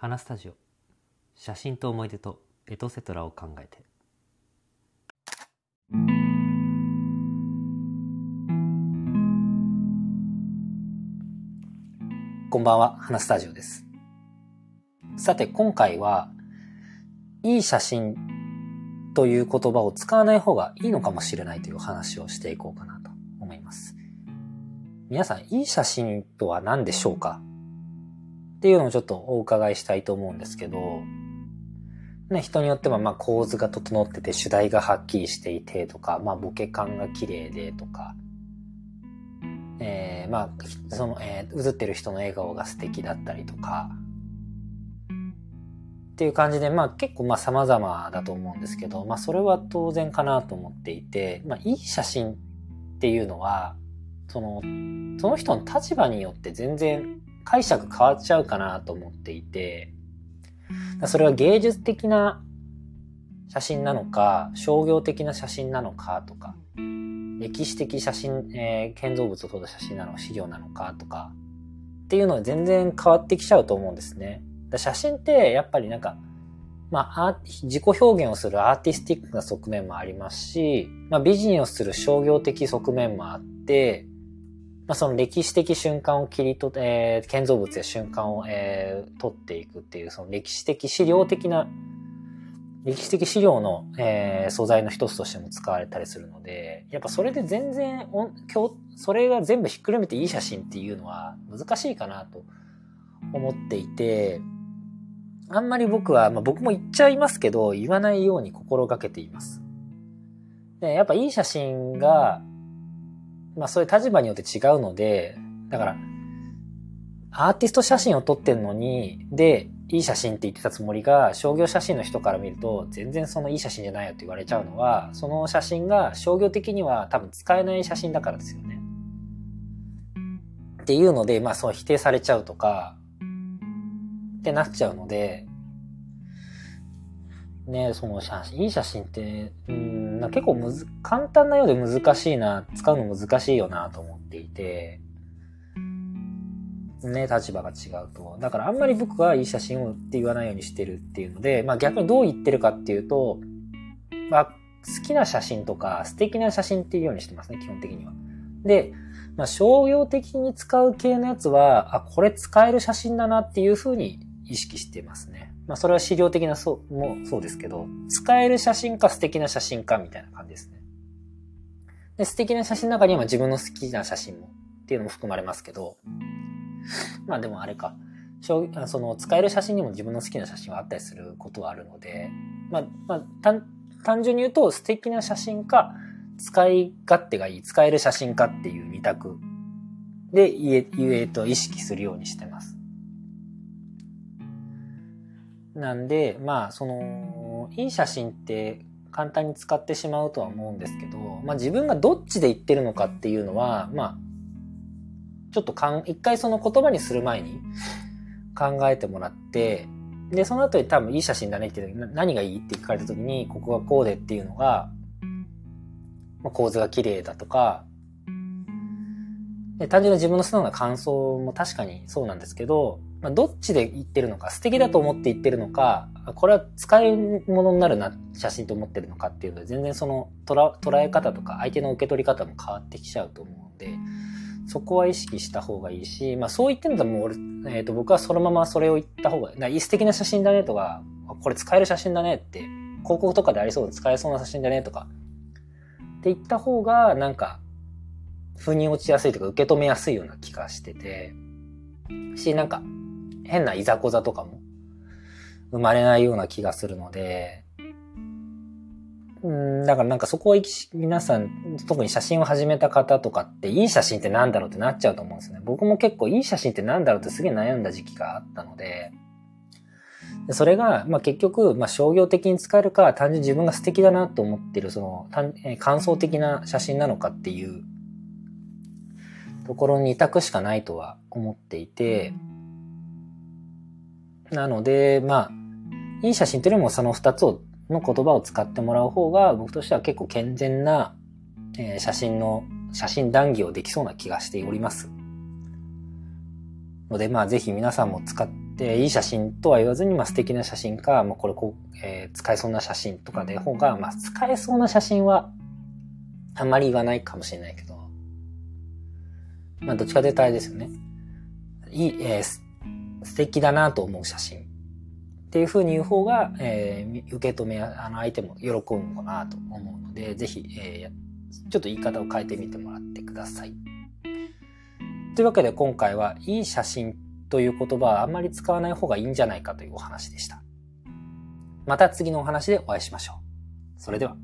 花スタジオ写真と思い出とエトセトラを考えてこんばんは、花スタジオです。さて、今回は、いい写真という言葉を使わない方がいいのかもしれないという話をしていこうかなと思います。皆さん、いい写真とは何でしょうか？っていうのをちょっとお伺いしたいと思うんですけど、ね、人によってはまあ構図が整ってて主題がはっきりしていてとか、まあボケ感が綺麗でとか、えー、まあ、その、えー、映ってる人の笑顔が素敵だったりとか、っていう感じで、まあ結構まあ様々だと思うんですけど、まあそれは当然かなと思っていて、まあいい写真っていうのは、その、その人の立場によって全然解釈変わっちゃうかなと思っていて、それは芸術的な写真なのか、商業的な写真なのかとか、歴史的写真、えー、建造物を撮った写真なのか、資料なのかとか、っていうのは全然変わってきちゃうと思うんですね。写真ってやっぱりなんか、まあ、自己表現をするアーティスティックな側面もありますし、まあ、ビジネスをする商業的側面もあって、まあ、その歴史的瞬間を切り取って、えー、建造物や瞬間を、えー、取っていくっていう、その歴史的資料的な歴史的資料の、えー、素材の一つとしても使われたりするので、やっぱそれで全然、それが全部ひっくるめていい写真っていうのは難しいかなと思っていて、あんまり僕は、まあ、僕も言っちゃいますけど、言わないように心がけています。で、やっぱいい写真が、まあそういう立場によって違うので、だから、アーティスト写真を撮ってんのに、で、いい写真って言ってたつもりが、商業写真の人から見ると、全然そのいい写真じゃないよって言われちゃうのは、その写真が商業的には多分使えない写真だからですよね。っていうので、まあそう否定されちゃうとか、ってなっちゃうので、ね、その写真、いい写真って、うん、結構むず、簡単なようで難しいな、使うの難しいよなと思っていて、ね、立場が違うと。だからあんまり僕はいい写真をって言わないようにしてるっていうので、まあ逆にどう言ってるかっていうと、まあ好きな写真とか素敵な写真っていうようにしてますね、基本的には。で、まあ商業的に使う系のやつは、あ、これ使える写真だなっていうふうに意識してますね。まあそれは資料的なそうもそうですけど、使える写真か素敵な写真かみたいな感じですね。で、素敵な写真の中には自分の好きな写真もっていうのも含まれますけど、まあでもあれか。その使える写真にも自分の好きな写真はあったりすることはあるので、まあ、まあ、単純に言うと素敵な写真か、使い勝手がいい、使える写真かっていう二択で言え、言えと意識するようにしてます。なんで、まあ、その、いい写真って簡単に使ってしまうとは思うんですけど、まあ自分がどっちで言ってるのかっていうのは、まあ、ちょっとかん、一回その言葉にする前に 考えてもらって、で、その後に多分いい写真だねって何がいいって聞かれた時に、ここがこうでっていうのが、まあ、構図が綺麗だとか、で単純な自分の素直な感想も確かにそうなんですけど、まあ、どっちで言ってるのか、素敵だと思って言ってるのか、これは使い物になるな、写真と思ってるのかっていうので、全然その捉え方とか相手の受け取り方も変わってきちゃうと思うので、そこは意識した方がいいし、まあそう言ってんだもう俺、えっ、ー、と僕はそのままそれを言った方が、いい素敵な写真だねとか、これ使える写真だねって、広告とかでありそうで使えそうな写真だねとか、って言った方がなんか、腑に落ちやすいとか受け止めやすいような気がしてて、し、なんか、変ないざこざとかも生まれないような気がするので、うん、だからなんかそこは皆さん、特に写真を始めた方とかって、いい写真ってなんだろうってなっちゃうと思うんですね。僕も結構いい写真ってなんだろうってすげえ悩んだ時期があったので、それが、まあ結局、まあ商業的に使えるか、単純に自分が素敵だなと思ってる、その、感想的な写真なのかっていうところに委託しかないとは思っていて、なので、まあ、いい写真というよりもその二つをの言葉を使ってもらう方が僕としては結構健全な、えー、写真の、写真談義をできそうな気がしております。ので、まあぜひ皆さんも使っで、いい写真とは言わずに、まあ素敵な写真か、まあこれこう、えー、使えそうな写真とかで方が、まあ使えそうな写真は、あんまり言わないかもしれないけど、まあどっちかというとあれですよね。いい、えー、素敵だなと思う写真っていう風に言う方が、えー、受け止め、あの相手も喜ぶのかなと思うので、ぜひ、えー、ちょっと言い方を変えてみてもらってください。というわけで今回はいい写真という言葉はあんまり使わない方がいいんじゃないかというお話でした。また次のお話でお会いしましょう。それでは。